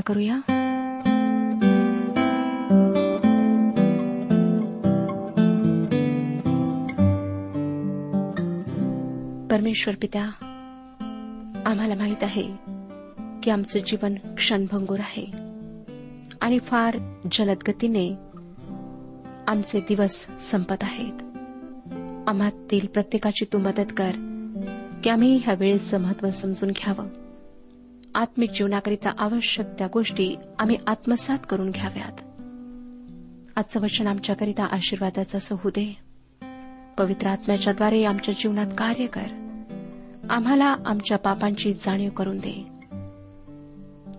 करूया. परमेश्वर पित्या आम्हाला माहीत आहे की आमचं जीवन क्षणभंगूर आहे आणि फार जलद गतीने आमचे दिवस संपत आहेत. आम्हातील प्रत्येकाची तू मदत कर की आम्ही ह्या वेळेचं महत्त्व समजून घ्यावं. आत्मिक जीवनाकरिता आवश्यक त्या गोष्टी आम्ही आत्मसात करून घ्याव्यात. आजचं वचन आमच्याकरिता आशीर्वादाचं असं होऊ दे. पवित्र आत्म्याच्याद्वारे आमच्या जीवनात कार्य कर. आम्हाला आमच्या पापांची जाणीव करून दे.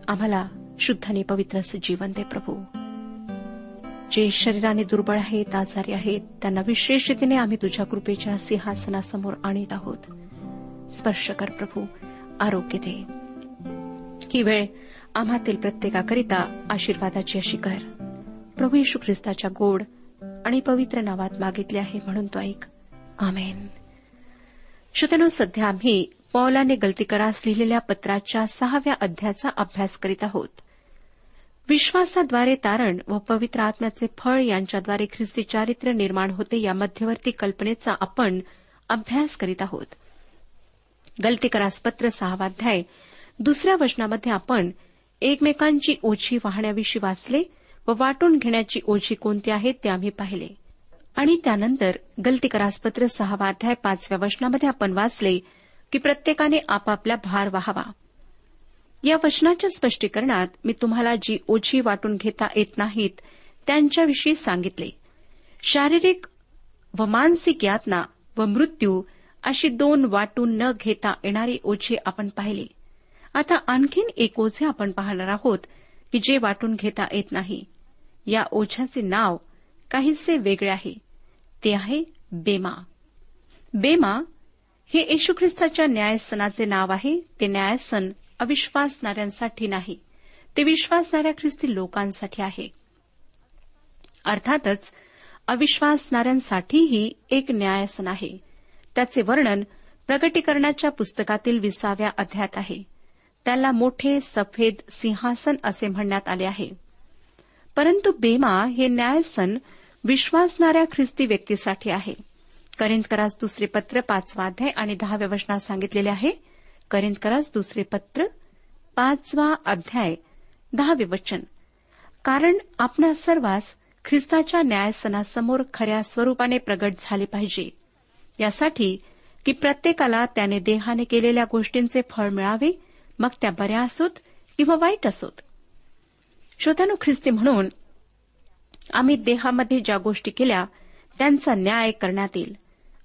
आम्हाला शुद्धाने पवित्र जीवन दे प्रभू. जे शरीराने दुर्बळ आहेत आजारी आहेत त्यांना विशेष रीतीने आम्ही तुझ्या कृपेच्या सिंहासनासमोर आणीत आहोत. स्पर्श कर प्रभू. आरोग्य दे. ही वेळ आम्हातील प्रत्येकाकरिता आशीर्वादाची अशी कर प्रभू यशू ख्रिस्ताच्या गोड आणि पवित्र नावात मागितले आहे म्हणून तो ऐक. आमेन. श्रोतनो सध्या आम्ही पौलाने गलतीकरास लिहिलेल्या पत्राच्या सहाव्या अध्यायाचा अभ्यास करीत आहोत. विश्वासाद्वारे तारण व पवित्र आत्म्याचे फळ यांच्याद्वारे ख्रिस्ती चारित्र्य निर्माण होते या मध्यवर्ती कल्पनेचा आपण अभ्यास करीत आहोत. गलतीकरास पत्र सहावाध्याय दुसऱ्या वचनामध्ये आपण एकमेकांची ओझी वाहण्याविषयी वाचले व वाटून घेण्याची ओझी कोणती आहे ते आम्ही पाहिले. आणि त्यानंतर गलतीकरासपत्र सहावाध्याय पाचव्या वचनामध्ये आपण वाचले की प्रत्येकाने आपापला भार वाहावा. या वचनाच्या स्पष्टीकरणात मी तुम्हाला जी ओझी वाटून घेता येत नाहीत त्यांच्याविषयी सांगितले. शारीरिक व मानसिक यातना व मृत्यू अशी दोन वाटून न घेता येणारी ओझी आपण पाहिली. आता आणखीन एक ओझे आपण पाहणार आहोत की जे वाटून घेता येत नाही. या ओझ्याचे नाव काहीसे वेगळे आहे. ते आहे बेमा. बेमा हे येशू ख्रिस्ताच्या न्यायसनाचे नाव आहे. ते न्यायसन अविश्वासणाऱ्यांसाठी नाही. ते विश्वासणाऱ्या ख्रिस्ती लोकांसाठी आहे. अर्थातच अविश्वासणाऱ्यांसाठीही एक न्यायसन आहे. त्याचे वर्णन प्रगटीकरणाच्या पुस्तकातील विसाव्या अध्यात आहे. त्याला मोठे सफेद सिंहासन असे म्हणण्यात आले आहे. परंतु बेमा हे न्यायसन विश्वासणाऱ्या ख्रिस्ती व्यक्तीसाठी आहे. करिंदकरास दुसरे पत्र पाचवा अध्याय आणि दहाव्या वचनात सांगितलेले आहे. करिंदकरास दुसरे पत्र पाचवा अध्याय दहावे वचन. कारण आपणा सर्वांस ख्रिस्ताच्या न्यायसनासमोर खऱ्या स्वरूपाने प्रगट झाले पाहिजे. यासाठी की प्रत्येकाला त्याने देहाने केलेल्या गोष्टींचे फळ मिळावे मग त्या बऱ्या असोत किंवा वाईट असोत? श्रोतानु ख्रिस्ती म्हणून आम्ही देहामध्ये ज्या गोष्टी केल्या त्यांचा न्याय करण्यात येईल.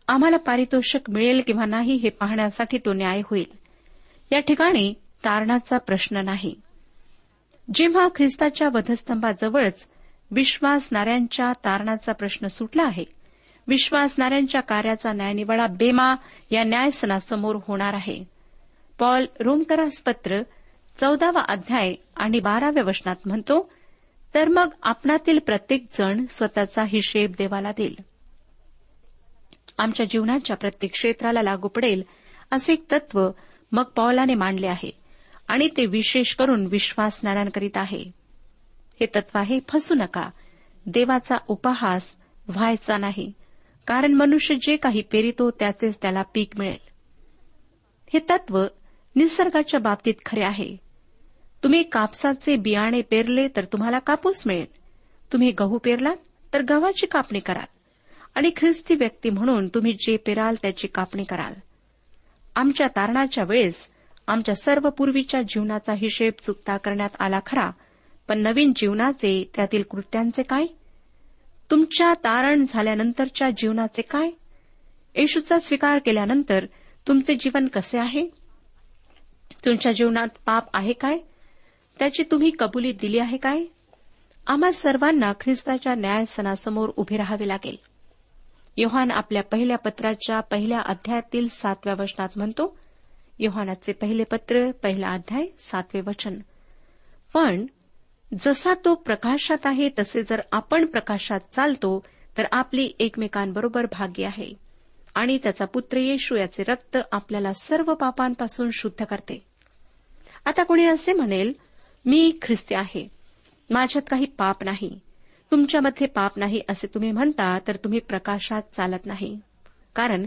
आम्हाला पारितोषिक मिळेल किंवा नाही हे पाहण्यासाठी तो न्याय होईल. या ठिकाणी तारणाचा प्रश्न नाही. जेव्हा ख्रिस्ताच्या वधस्तंभाजवळच विश्वासणाऱ्यांच्या तारणाचा प्रश्न सुटला आहे विश्वासणाऱ्यांच्या कार्याचा न्यायनिवाडा बेमा या न्यायसनासमोर होणार आहे. पॉल रोमकरास पत्र चौदावा अध्याय आणि बाराव्या वचनात म्हणतो तर मग आपणातील प्रत्येक जण स्वतःचा हिशेब देवाला देईल. आमच्या जीवनाच्या प्रत्येक क्षेत्राला लागू पडेल असे एक तत्व मग पॉलाने मांडले आहे आणि ते विशेष करून विश्वासणाऱ्यांकरीत आहे. हे तत्व आहे फसू नका. देवाचा उपहास व्हायचा नाही. कारण मनुष्य जे काही पेरितो त्याचेच त्याला पीक मिळेल. हे तत्व निसर्गाच्या बाबतीत खरे आहे. तुम्ही कापसाचे बियाणे पेरले तर तुम्हाला कापूस मिळेल. तुम्ही गहू पेरलात तर गव्हाची कापणी कराल. आणि ख्रिस्ती व्यक्ती म्हणून तुम्ही जे पेराल त्याची कापणी कराल. आमच्या तारणाच्या वेळेस आमच्या सर्व पूर्वीच्या जीवनाचा हिशेब चुकता करण्यात आला खरा पण नवीन जीवनाचे त्यातील कृत्यांचे काय? तुमच्या तारण झाल्यानंतरच्या जीवनाचे काय? येशूचा स्वीकार केल्यानंतर तुमचे जीवन कसे आहे? तुमच्या जीवनात पाप आहे काय? त्याची तुम्ही कबुली दिली आहे काय? आम्हा सर्वांना ख्रिस्ताच्या न्यायसनासमोर उभे राहावे लागेल. योहान आपल्या पहिल्या पत्राच्या पहिल्या अध्यायातील सातव्या वचनात म्हणतो योहानाचे पहिले पत्र पहिला अध्याय सातवे वचन. पण जसा तो प्रकाशात आहे तसे जर आपण प्रकाशात चालतो तर आपली एकमेकांबरोबर भाग्य आहे आणि त्याचा पुत्र येशू याचे रक्त आपल्याला सर्व पापांपासून शुद्ध करते. आता कोणी असे म्हणेल मी ख्रिस्ती आहे. माझ्यात काही पाप नाही. तुमच्यामध्ये पाप नाही असे तुम्ही म्हणता तर तुम्ही प्रकाशात चालत नाही. कारण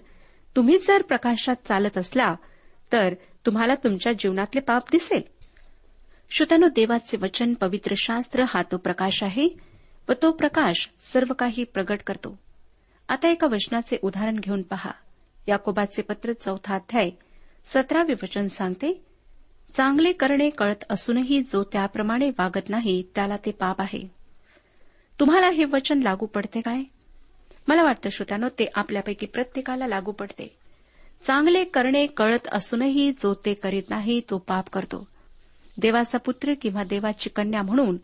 तुम्ही जर प्रकाशात चालत असला तर तुम्हाला तुमच्या जीवनातले पाप दिसेल. श्रोत्यानो देवाचे वचन पवित्र शास्त्र हा तो प्रकाश आहे व तो प्रकाश सर्व काही प्रगट करतो. आता एका वचनाचे उदाहरण घेऊन पहा. याकोबाचे पत्र चौथा अध्याय सतरावे वचन सांगते चांगले करणे कळत असूनही जो त्याप्रमाणे वागत नाही त्याला ते पाप आहे. तुम्हाला हे वचन लागू पडते काय? मला वाटतं श्रोत्यानो ते आपल्यापैकी प्रत्येकाला लागू पडते. चांगले करणे कळत असूनही जो ते करीत नाही तो पाप करतो. देवाचा पुत्र किंवा देवाची कन्या म्हणून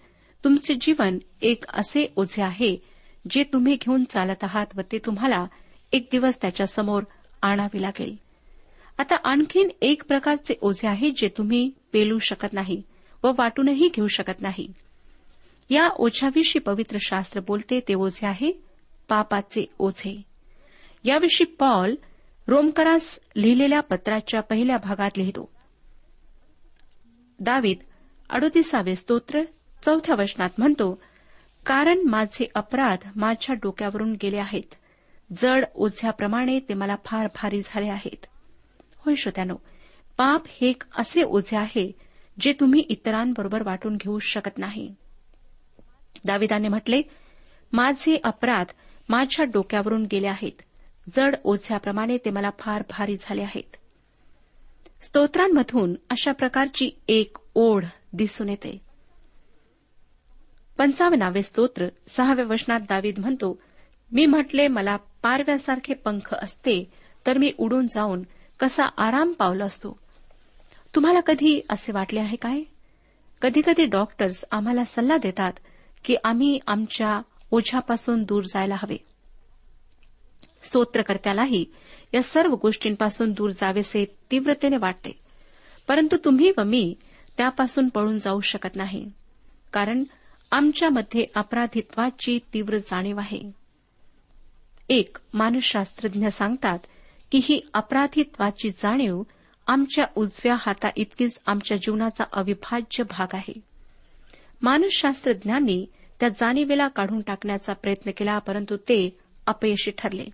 तुमचे जीवन एक असे ओझे आहे जे तुम्ही घेऊन चालत आहात व ते तुम्हाला एक दिवस त्याच्यासमोर आणावे लागेल. आता आणखीन एक प्रकारचे ओझे आहे जे तुम्ही पेलू शकत नाही व वाटूनही घेऊ शकत नाही. या ओझ्याविषयी पवित्र शास्त्र बोलते ते ओझे आहे पापाचे ओझे. याविषयी पॉल रोमकरास लिहिलेल्या पत्राच्या पहिल्या भागात लिहितो. दावीद अडोतीसावे स्तोत्र चौथ्या वचनात म्हणतो कारण माझे अपराध माझ्या डोक्यावरून गेले आहेत. जड ओझ्याप्रमाणे ते मला फार भारी झाले आहेत. होय श्रोत्यानो पाप हे एक असे ओझे आहे जे तुम्ही इतरांबरोबर वाटून घेऊ शकत नाही. दाविदाने म्हटले माझे अपराध माझ्या डोक्यावरून गेले आहेत. जड ओझ्याप्रमाणे ते मला फार भारी झाले आहेत. स्तोत्रांमधून अशा प्रकारची एक ओढ दिसून येते. पंचावन्नावे स्तोत्र सहाव्या वचनात दावीद म्हणतो मी म्हटले मला पारव्यासारखे पंख असते तर मी उडून जाऊन कसा आराम पावला असतो? तुम्हाला कधी असे वाटले आहे काय? कधीकधी डॉक्टर्स आम्हाला सल्ला देतात की आम्ही आमच्या ओझ्यापासून दूर जायला हवे. स्तोत्रकर्त्यालाही या सर्व गोष्टींपासून दूर जावेसे तीव्रतेने वाटते. परंतु तुम्ही व मी त्यापासून पळून जाऊ शकत नाही. कारण आमच्यामध्ये अपराधित्वाची तीव्र जाणीव आहे. एक मानसशास्त्रज्ञ सांगतात की ही अपराधित्वाची जाणीव आमच्या उजव्या हाता इतकीच आमच्या जीवनाचा अविभाज्य भाग आहे. मानसशास्त्रज्ञांनी त्या जाणीवेला काढून टाकण्याचा प्रयत्न केला परंतु ते अपयशी ठरले.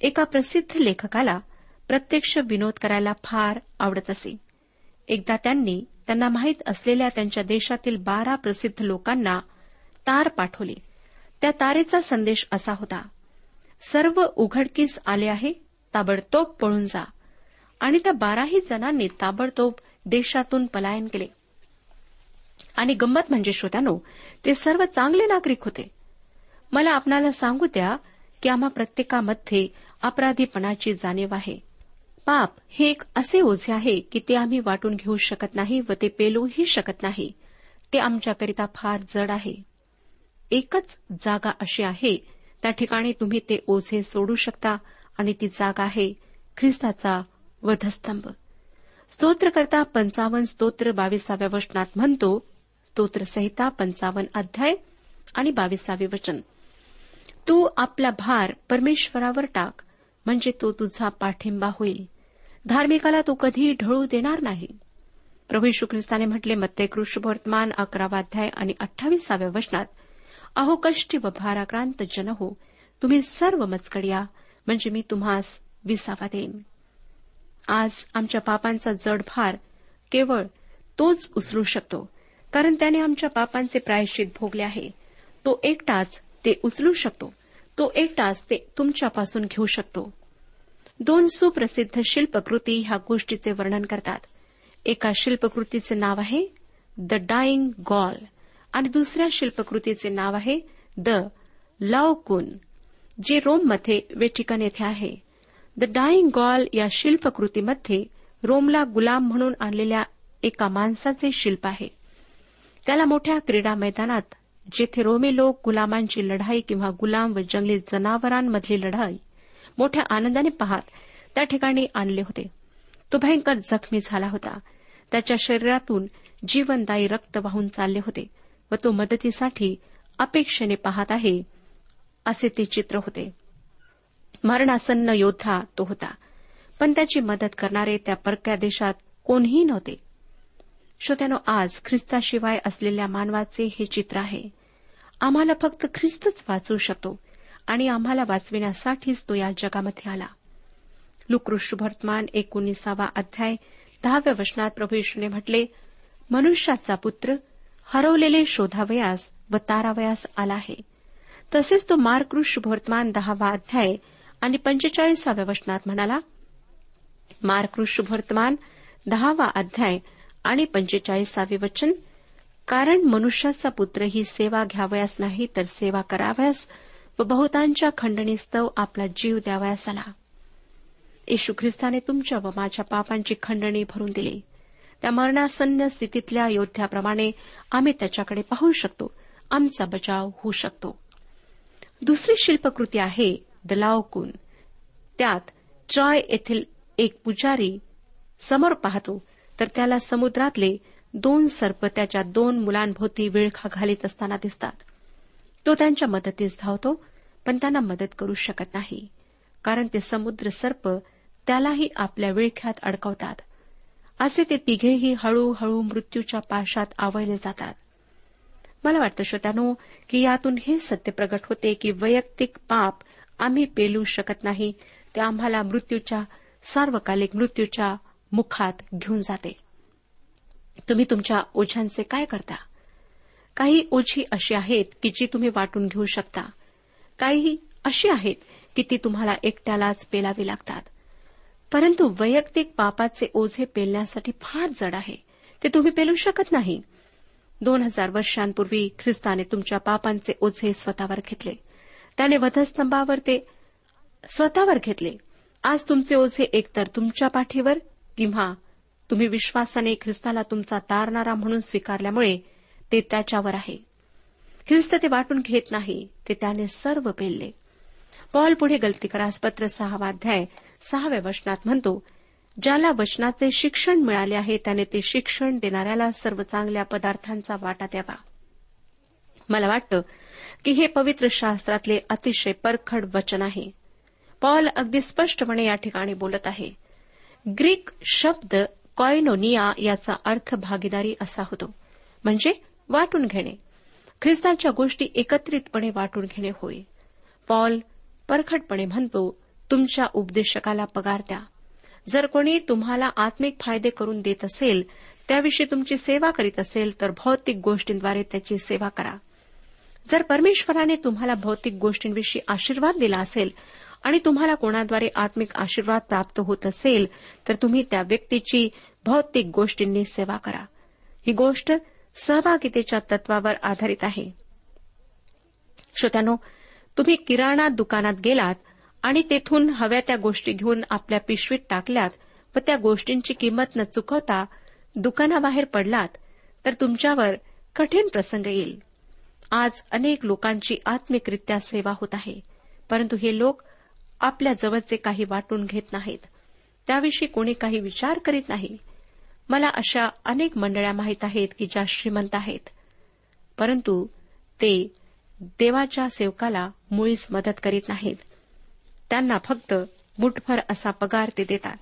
एका प्रसिद्ध लेखकाला प्रत्यक्ष विनोद करायला फार आवडत असे. एकदा त्यांनी त्यांना माहीत असलेल्या त्यांच्या देशातील बारा प्रसिद्ध लोकांना तार पाठवली. त्या तारेचा संदेश असा होता सर्व उघडकीस आले आहे ताबडतोब पळून जा. आणि त्या बाराही जणांनी ताबडतोब देशातून पलायन केले. आणि गंमत म्हणजे श्रोत्यानो ते सर्व चांगले नागरिक होते. मला आपणाला सांगू द्या की आम्हा प्रत्येकामध्ये अपराधीपणाची जाणीव आहे. पाप हे एक असे ओझे आहे की ते आम्ही वाटून घेऊ शकत नाही व ते पेलूही शकत नाही. ते आमच्याकरिता फार जड आहे. एकच जागा अशी आहे त्या ठिकाणी तुम्ही ते ओझे सोडू शकता आणि ती जागा आहे ख्रिस्ताचा वधस्तंभ. स्तोत्रकर्ता पंचावन्न स्तोत्र बावीसाव्या वचनात म्हणतो स्तोत्रसहिता पंचावन्न अध्याय आणि बावीसावे वचन. तू आपला भार परमेश्वरावर टाक म्हणजे तो तुझा पाठिंबा होईल. धार्मिकाला तो कधी ढळू देणार नाही. प्रभू यशू ख्रिस्ताने म्हटले मत्ते कृष्णवर्तमान अकरावाध्याय आणि अठ्ठावीसाव्या वचनात अहो कष्टी व भाराक्रांत जन हो तुम्ही सर्व मजकडिया म्हणजे मी तुम्हास विसावा देईन. आज आमच्या पापांचा जड भार केवळ तोच उचलू शकतो कारण त्याने आमच्या पापांचे प्रायश्चित भोगले आहे. तो एकटाच ते उचलू शकतो तो एकटाच ते तुमच्यापासून घेऊ शकतो. दोन सुप्रसिद्ध शिल्पकृती ह्या गोष्टीचे वर्णन करतात. एका शिल्पकृतीचे नाव आहे द डाईंग गॉल. आणि दुसऱ्या शिल्पकृतीचे नाव आहे द लावकुन जे रोममध्ये वेटिकन येथे आहे. द डाईंग गॉल या शिल्पकृतीमध्ये रोमला गुलाम म्हणून आणलेल्या एका माणसाचे शिल्प आहे. त्याला मोठ्या क्रीडा मैदानात जेथे रोमी लोक गुलामांची लढाई किंवा गुलाम व जंगली जनावरांमधली लढाई मोठ्या आनंदाने पाहत त्या ठिकाणी आणले होते. तो भयंकर जखमी झाला होता. त्याच्या शरीरातून जीवनदायी रक्त वाहून चालले होते. व तो मदतीसाठी अपेक्षेने पाहत आहे असे ते चित्र होते. मरणासन्न योद्धा तो होता पण त्याची मदत करणारे त्या परक्या देशात कोणीही नव्हते. श्रोत्यानो आज ख्रिस्ताशिवाय असलेल्या मानवाचे हे चित्र आहे. आम्हाला फक्त ख्रिस्तच वाचू शकतो आणि आम्हाला वाचविण्यासाठीच तो या जगामध्ये आला. लुकृष्ण वर्तमान एकोणीसावा अध्याय दहाव्या वचनात प्रभू येशूने म्हटले मनुष्याचा पुत्र हरवलेले शोधावयास व तारावयास आला आहे. तसेच तो मार्कृ शुभवर्तमान दहावा अध्याय आणि पंचेचाळीसाव्या वचनात म्हणाला मार्कृष शुभवर्तमान दहावा अध्याय आणि पंचेचाळीसावे वचन कारण मनुष्याचा पुत्र ही सेवा घ्यावयास नाही तर सेवा करावयास व बहुतांच्या खंडणीस्तव आपला जीव द्यावयास आला. येशू ख्रिस्ताने तुमच्या व माझ्या पापांची खंडणी भरून दिली. त्या मरणासन्न स्थितीतल्या योद्ध्याप्रमाणे आम्ही त्याच्याकडे पाहू शकतो. आमचा बचाव होऊ शकतो. दुसरी शिल्पकृती आहे दलावकून त्यात ट्रॉय येथील एक पुजारी समोर पाहतो तर त्याला समुद्रातले दोन सर्प त्याच्या दोन मुलांभोवती विळखा घालीत असताना दिसतात. तो त्यांच्या मदतीस धावतो पण त्यांना मदत करू शकत नाही कारण ते समुद्र सर्प त्यालाही आपल्या विळख्यात अडकवतात. असे ते तिघेही हळूहळू मृत्यूच्या पाशात आवळले जातात. मला वाटतं श्रोत्यानो की यातून हे सत्य प्रगट होते की वैयक्तिक पाप आम्ही पेलू शकत नाही ते आम्हाला मृत्यूच्या सार्वकालिक मृत्यूच्या मुखात घेऊन जाते. तुम्ही तुमच्या ओझ्यांचे काय करता? काही ओझी अशी आहेत की जी तुम्ही वाटून घेऊ शकता. काही अशी आहेत की ती तुम्हाला एकट्यालाच पेलावी लागतात. परंतु वैयक्तिक पापाचे ओझे पेलण्यासाठी फार जड आहे. ते तुम्ही पेलू शकत नाही. दोन हजार वर्षांपूर्वी ख्रिस्ताने तुमच्या पापांचे ओझे स्वतःवर घेतले. त्याने वधस्तंभावर ते स्वतःवर घेतले. आज तुमचे ओझे एकतर तुमच्या पाठीवर किंवा तुम्ही विश्वासाने ख्रिस्ताला तुमचा तारणारा म्हणून स्वीकारल्यामुळे ते त्याच्यावर आहे. ख्रिस्त ते वाटून घेत नाही. ते त्याने सर्व पेलले. पॉल पुढे गलतीकरास पत्र सहावा अध्याय सहाव्या वचनात म्हणतो ज्याला वचनाचे शिक्षण मिळाले आहे त्याने ते शिक्षण देणाऱ्याला सर्व चांगल्या पदार्थांचा वाटा द्यावा. मला वाटतं की हे पवित्र शास्त्रातले अतिशय परखड वचन आहे. पॉल अगदी स्पष्टपणे या ठिकाणी बोलत आहे. ग्रीक शब्द कॉयनोनिया याचा अर्थ भागीदारी असा होतो. म्हणजे वाटून घेणे. ख्रिस्तांच्या गोष्टी एकत्रितपणे वाटून घेणे होय. पॉल परखटपणे म्हणतो तुमच्या उपदेशकाला पगार द्या. जर कोणी तुम्हाला आत्मिक फायदे करून देत असेल त्याविषयी तुमची सेवा करीत असेल तर भौतिक गोष्टींद्वारे त्याची सेवा करा. जर परमेश्वराने तुम्हाला भौतिक गोष्टींविषयी आशीर्वाद दिला असेल आणि तुम्हाला कोणाद्वारे आत्मिक आशीर्वाद प्राप्त होत असेल तर तुम्ही त्या व्यक्तीची भौतिक गोष्टींनी सेवा करा. ही गोष्ट सहभागितेच्या तत्वावर आधारित आहे. श्रोत्यानो तुम्ही किराणा दुकानात गेलात आणि तेथून हव्या त्या गोष्टी घेऊन आपल्या पिशवीत टाकल्यात व त्या गोष्टींची किंमत न चुकवता दुकानाबाहेर पडलात तर तुमच्यावर कठीण प्रसंग येईल. आज अनेक लोकांची आत्मिकरित्या सेवा होत आहे परंतु हे लोक आपल्या जवळचे काही वाटून घेत नाहीत. त्याविषयी कोणी काही विचार करीत नाही. मला अशा अनेक मंडळ्या माहीत आहेत की ज्या श्रीमंत आहेत. परंतु ते देवाच्या सेवकाला मुळीच मदत करीत नाहीत. त्यांना फक्त मुठभर असा पगार ते देतात.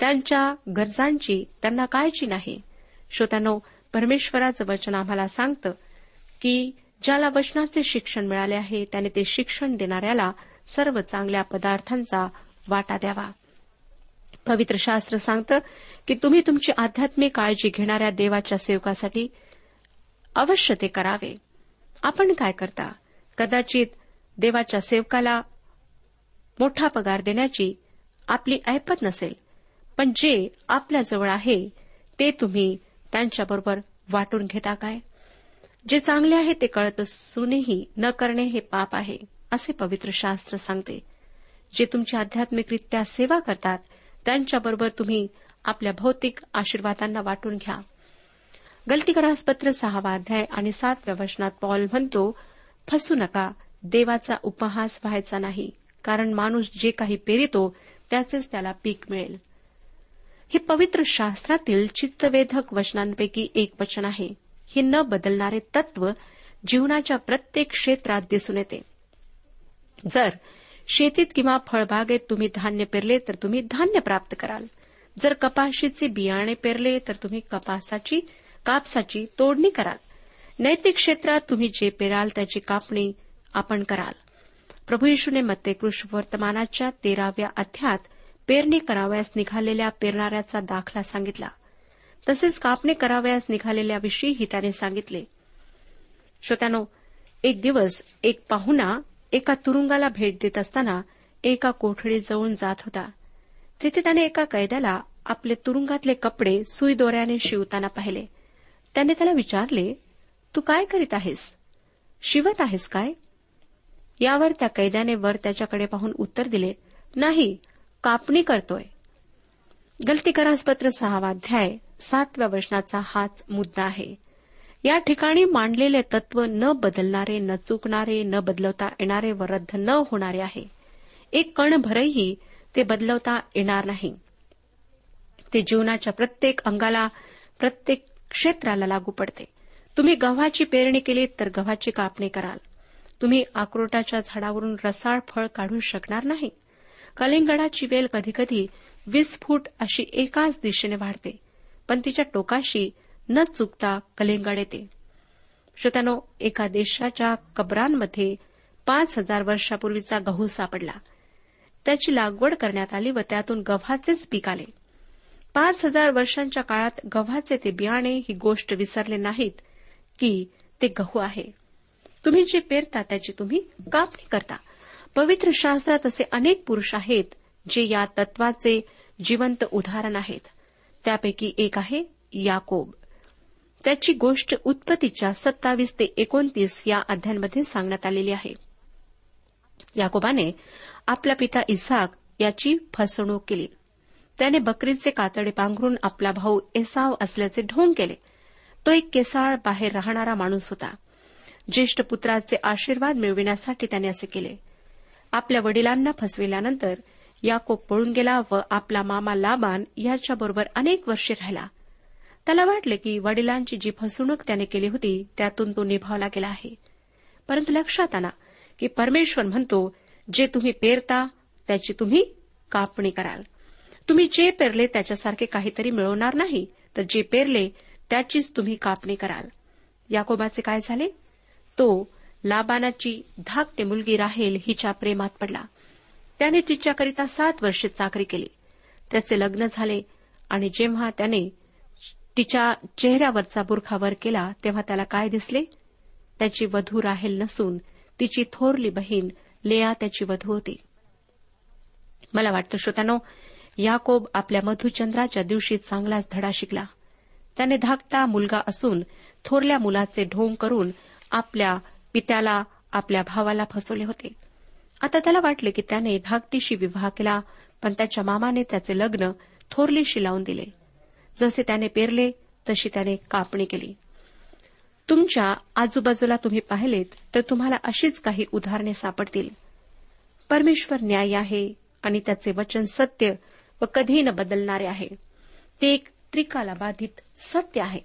त्यांच्या गरजांची त्यांना काळजी नाही. श्रोत्यानो परमेश्वराचं वचन आम्हाला सांगतं की ज्याला वचनाचे शिक्षण मिळाले आहे त्याने ते शिक्षण देणाऱ्याला सर्व चांगल्या पदार्थांचा वाटा द्यावा. पवित्र शास्त्र सांगतं की तुम्ही तुमची आध्यात्मिक काळजी घेणाऱ्या देवाच्या सेवकासाठी अवश्य ते करावे. आपण काय करता? कदाचित देवाच्या सेवकाला मोठा पगार देण्याची आपली ऐपत नसेल पण जे आपल्याजवळ आहे ते तुम्ही त्यांच्याबरोबर वाटून घेता काय? जे चांगले आहे ते कळत असूनही न करणे हे पाप आहे असे पवित्र शास्त्र सांगते. जे तुमची आध्यात्मिकरित्या सेवा करतात त्यांच्याबरोबर तुम्ही आपल्या भौतिक आशीर्वादांना वाटून घ्या. गलतीकरास पत्र सहावा अध्याय आणि सातव्या वचनात पॉल म्हणतो फसू नका देवाचा उपहास व्हायचा नाही कारण माणूस जे काही पेरितो त्याचेच त्याला पीक मिळेल. हे पवित्र शास्त्रातील चित्तवेधक वचनांपैकी एक वचन आहे. हे न बदलणारे तत्व जीवनाच्या प्रत्येक क्षेत्रात दिसून येते. जर शेतीत किंवा फळबागेत तुम्ही धान्य पेरले तर तुम्ही धान्य प्राप्त कराल. जर कपाशीचे बियाणे पेरले तर तुम्ही कपासाची कापसाची तोडणी कराल. नैतिक क्षेत्रात तुम्ही जे पेराल त्याची कापणी आपण कराल. प्रभू येशूने मत्ते कृष्ण वर्तमानाच्या तेराव्या अध्यात पेरणी करावयास निघालेल्या पेरणाऱ्याचा दाखला सांगितला. तसेच कापणी करावयास निघालेल्याविषयीही त्याने सांगितले. श्रोत्यानो एक दिवस एक पाहुणा एका तुरुंगाला भेट देत असताना एका कोठडीत जाऊन जात होता. तिथे त्याने एका कैद्याला आपले तुरुंगातले कपडे सुई दोऱ्याने शिवताना पाहिले. त्याने त्याला विचारले तू काय करीत आहेस? शिवत आहेस काय? यावर त्या कैद्याने वर त्याच्याकडे पाहून उत्तर दिले नाही कापणी करतोय. गलतीकरासपत्र सहावा सहावाध्याय सातव्या वचनाचा हाच मुद्दा आहे. या ठिकाणी मांडलेले तत्व न बदलणारे न चुकणारे न बदलवता येणारे व रद्द न होणारे आहे. एक कणभरही ते बदलवता येणार नाही. ते जीवनाच्या प्रत्येक अंगाला प्रत्येक क्षेत्राला लागू पडते. तुम्ही गव्हाची पेरणी केली तर गव्हाची कापणी कराल. तुम्ही अक्रोटाच्या झाडावरून रसाळ फळ काढू शकणार नाही. कलिंगडाची वेल कधीकधी वीस फूट अशी एकाच दिशेने वाढते पण तिच्या टोकाशी न चुकता कलिंगड येते. श्रोत्यानो एका देशाच्या कबरांमध्ये पाच हजार वर्षापूर्वीचा गहू सापडला. त्याची लागवड करण्यात आली व त्यातून गव्हाचेच पीक आले. पाच हजार वर्षांच्या काळात गव्हाचे ते बियाणे ही गोष्ट विसरले नाहीत की ते गहू आहे. तुम्ही जे पेरता त्याची तुम्ही कापणी करता. पवित्र शास्त्रात असे अनेक पुरुष आहेत जे या तत्वाचे जिवंत उदाहरण आहेत. त्यापैकी एक आहे याकोब. त्याची गोष्ट उत्पत्तीच्या सत्तावीस ते एकोणतीस या अध्यायांमध्ये सांगण्यात आलेली आहे. याकोबाने आपला पिता इसाक याची फसवणूक केली. त्याने बकरीचे कातडे पांघरून आपला भाऊ एसाव असल्याचे ढोंग केले. तो एक केसाळ बाहेर राहणारा माणूस होता. ज्येष्ठ पुत्राचे आशीर्वाद मिळविण्यासाठी त्याने असे केले. आपल्या वडिलांना फसविल्यानंतर याकोब पळून गेला व आपला मामा लाबान याच्याबरोबर अनेक वर्षे राहिला. त्याला वाटले की वडिलांची जी फसवणूक त्याने केली होती त्यातून तो निभावला गेला आहे. परंतु लक्षात आणा की परमेश्वर म्हणतो जे तुम्ही पेरता त्याची तुम्ही कापणी कराल. तुम्ही जे पेरले त्याच्यासारखे काहीतरी मिळवणार नाही तर जे पेरले त्याचीच तुम्ही कापणी कराल. याकोबाचे काय झाले? तो लाबानाची धाकटे मुलगी राहेल हिच्या प्रेमात पडला. त्याने तिच्याकरिता सात वर्षे चाकरी केली. त्याचे लग्न झाले आणि जेव्हा त्याने तिच्या चेहऱ्यावरचा बुरखा वर केला तेव्हा त्याला काय दिसले? त्याची वधू राहेल नसून तिची थोरली बहीण लेया त्याची वधू होती. मला वाटतं श्रोत्यानो याकोब आपल्या मधुचंद्राच्या दिवशी चांगलाच धडा शिकला. त्याने धाकटा मुलगा असून थोरल्या मुलाचे ढोंग करून आपल्या पित्याला आपल्या भावाला फसवले होते. आता त्याला वाटले की त्याने धाकटीशी विवाह केला पण त्याच्या मामाने त्याचे लग्न थोरलीशी लावून दिले. जसे त्याने पेरले तशी त्याने कापणी केली. तुमच्या आजूबाजूला तुम्ही पाहिलेत तर तुम्हाला अशीच काही उदाहरणे सापडतील. परमेश्वर न्याय आहे आणि त्याचे वचन सत्य व कधी न बदलणारे आहे. ते एक त्रिकाला बाधित सत्य आहे.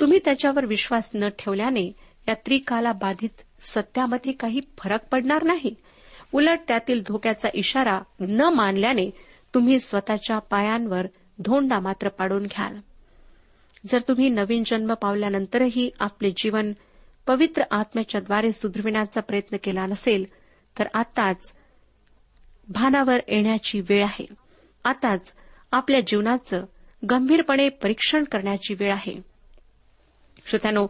तुम्ही त्याच्यावर विश्वास न ठेवल्याने या त्रिकाला बाधित सत्यामध्ये काही फरक पडणार नाही. उलट त्यातील धोक्याचा इशारा न मानल्याने तुम्ही स्वतःच्या पायांवर धोंडा मात्र पाडून घ्याल. जर तुम्ही नवीन जन्म पावल्यानंतरही आपले जीवन पवित्र आत्म्याच्याद्वारे सुधरविण्याचा प्रयत्न केला नसेल तर आताच भानावर येण्याची वेळ आहे. आताच आपल्या जीवनाचं गंभीरपणे परीक्षण करण्याची वेळ आहे. श्रोत्यानो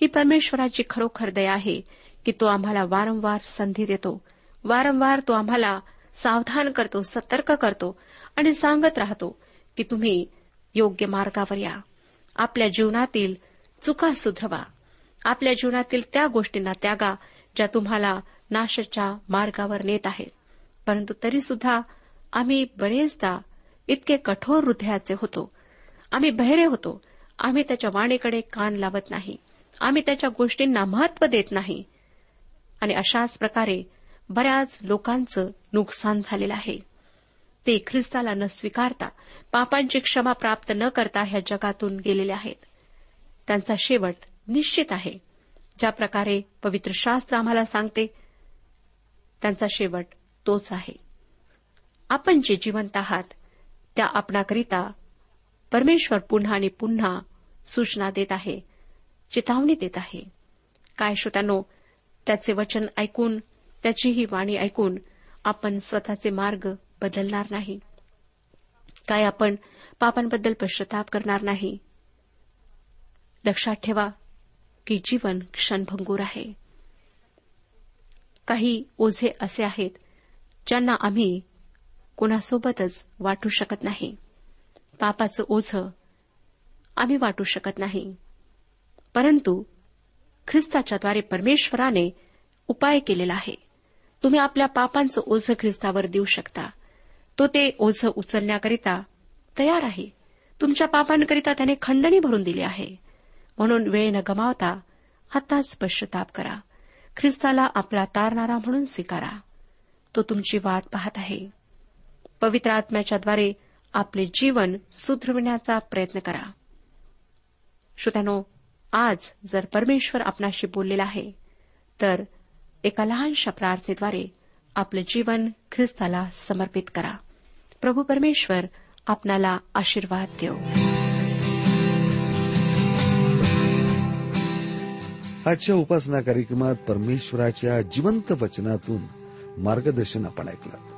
ही परमेश्वराची खरोखर दया आहे की तो आम्हाला वारंवार संधी देतो. वारंवार तो आम्हाला सावधान करतो सतर्क करतो आणि सांगत राहतो की तुम्ही योग्य मार्गावर या. आपल्या जीवनातील चुका सुधरवा. आपल्या जीवनातील त्या गोष्टींना त्यागा ज्या तुम्हाला नाशाच्या मार्गावर नेत आहेत. परंतु तरी सुद्धा आम्ही बरेचदा इतके कठोर हृदयाचे होतो. आम्ही बहिरे होतो. आम्ही त्याच्या वाणीकडे कान लावत नाही. आम्ही त्याच्या गोष्टींना महत्त्व देत नाही. आणि अशाच प्रकारे बऱ्याच लोकांचं नुकसान झालेलं आहे. ते ख्रिस्ताला न स्वीकारता पापांची क्षमा प्राप्त न करता ह्या जगातून गेलेले आहेत. त्यांचा शेवट निश्चित आहे. ज्या प्रकारे पवित्र शास्त्र आम्हाला सांगते त्यांचा शेवट तोच आहे. आपण जे जिवंत आहात त्या आपणाकरिता परमेश्वर पुन्हा आणि पुन्हा सूचना देत आहे चेतावणी देत आहे. काय श्रोत्यानो त्याचे वचन ऐकून त्याची ही वाणी ऐकून आपण स्वतःचे मार्ग बदलणार नाही. काय आपण पापांबद्दल पश्चाताप करणार नाही? लक्षात ठेवा की जीवन क्षणभंगूर आहे. काही ओझे असे आहेत ज्यांना आम्ही कोणासोबतच वाटू शकत नाही. पापाचं ओझं आम्ही वाटू शकत नाही. परंतु ख्रिस्ताच्याद्वारे परमेश्वराने उपाय केलेला आहे. तुम्ही आपल्या पापांचं ओझं ख्रिस्तावर देऊ शकता. तो ते ओझं उचलण्याकरिता तयार आहे. तुमच्या पापांकरिता त्याने खंडणी भरून दिली आहे. म्हणून वेळ न गमावता आताच पश्चाताप करा. ख्रिस्ताला आपला तारणारा म्हणून स्वीकारा. तो तुमची वाट पाहत आहे. पवित्र आत्म्याच्याद्वारे आपले जीवन सुधरविण्याचा प्रयत्न करा. श्रोत्यानो आज जर परमेश्वर आपणाशी बोललेला आहे तर एका लहानशा प्रार्थनेद्वारे आपलं जीवन ख्रिस्ताला समर्पित करा. प्रभू परमेश्वर आपणाला आशीर्वाद देव. आजच्या उपासना कार्यक्रमात परमेश्वराच्या जिवंत वचनातून मार्गदर्शन आपण ऐकलं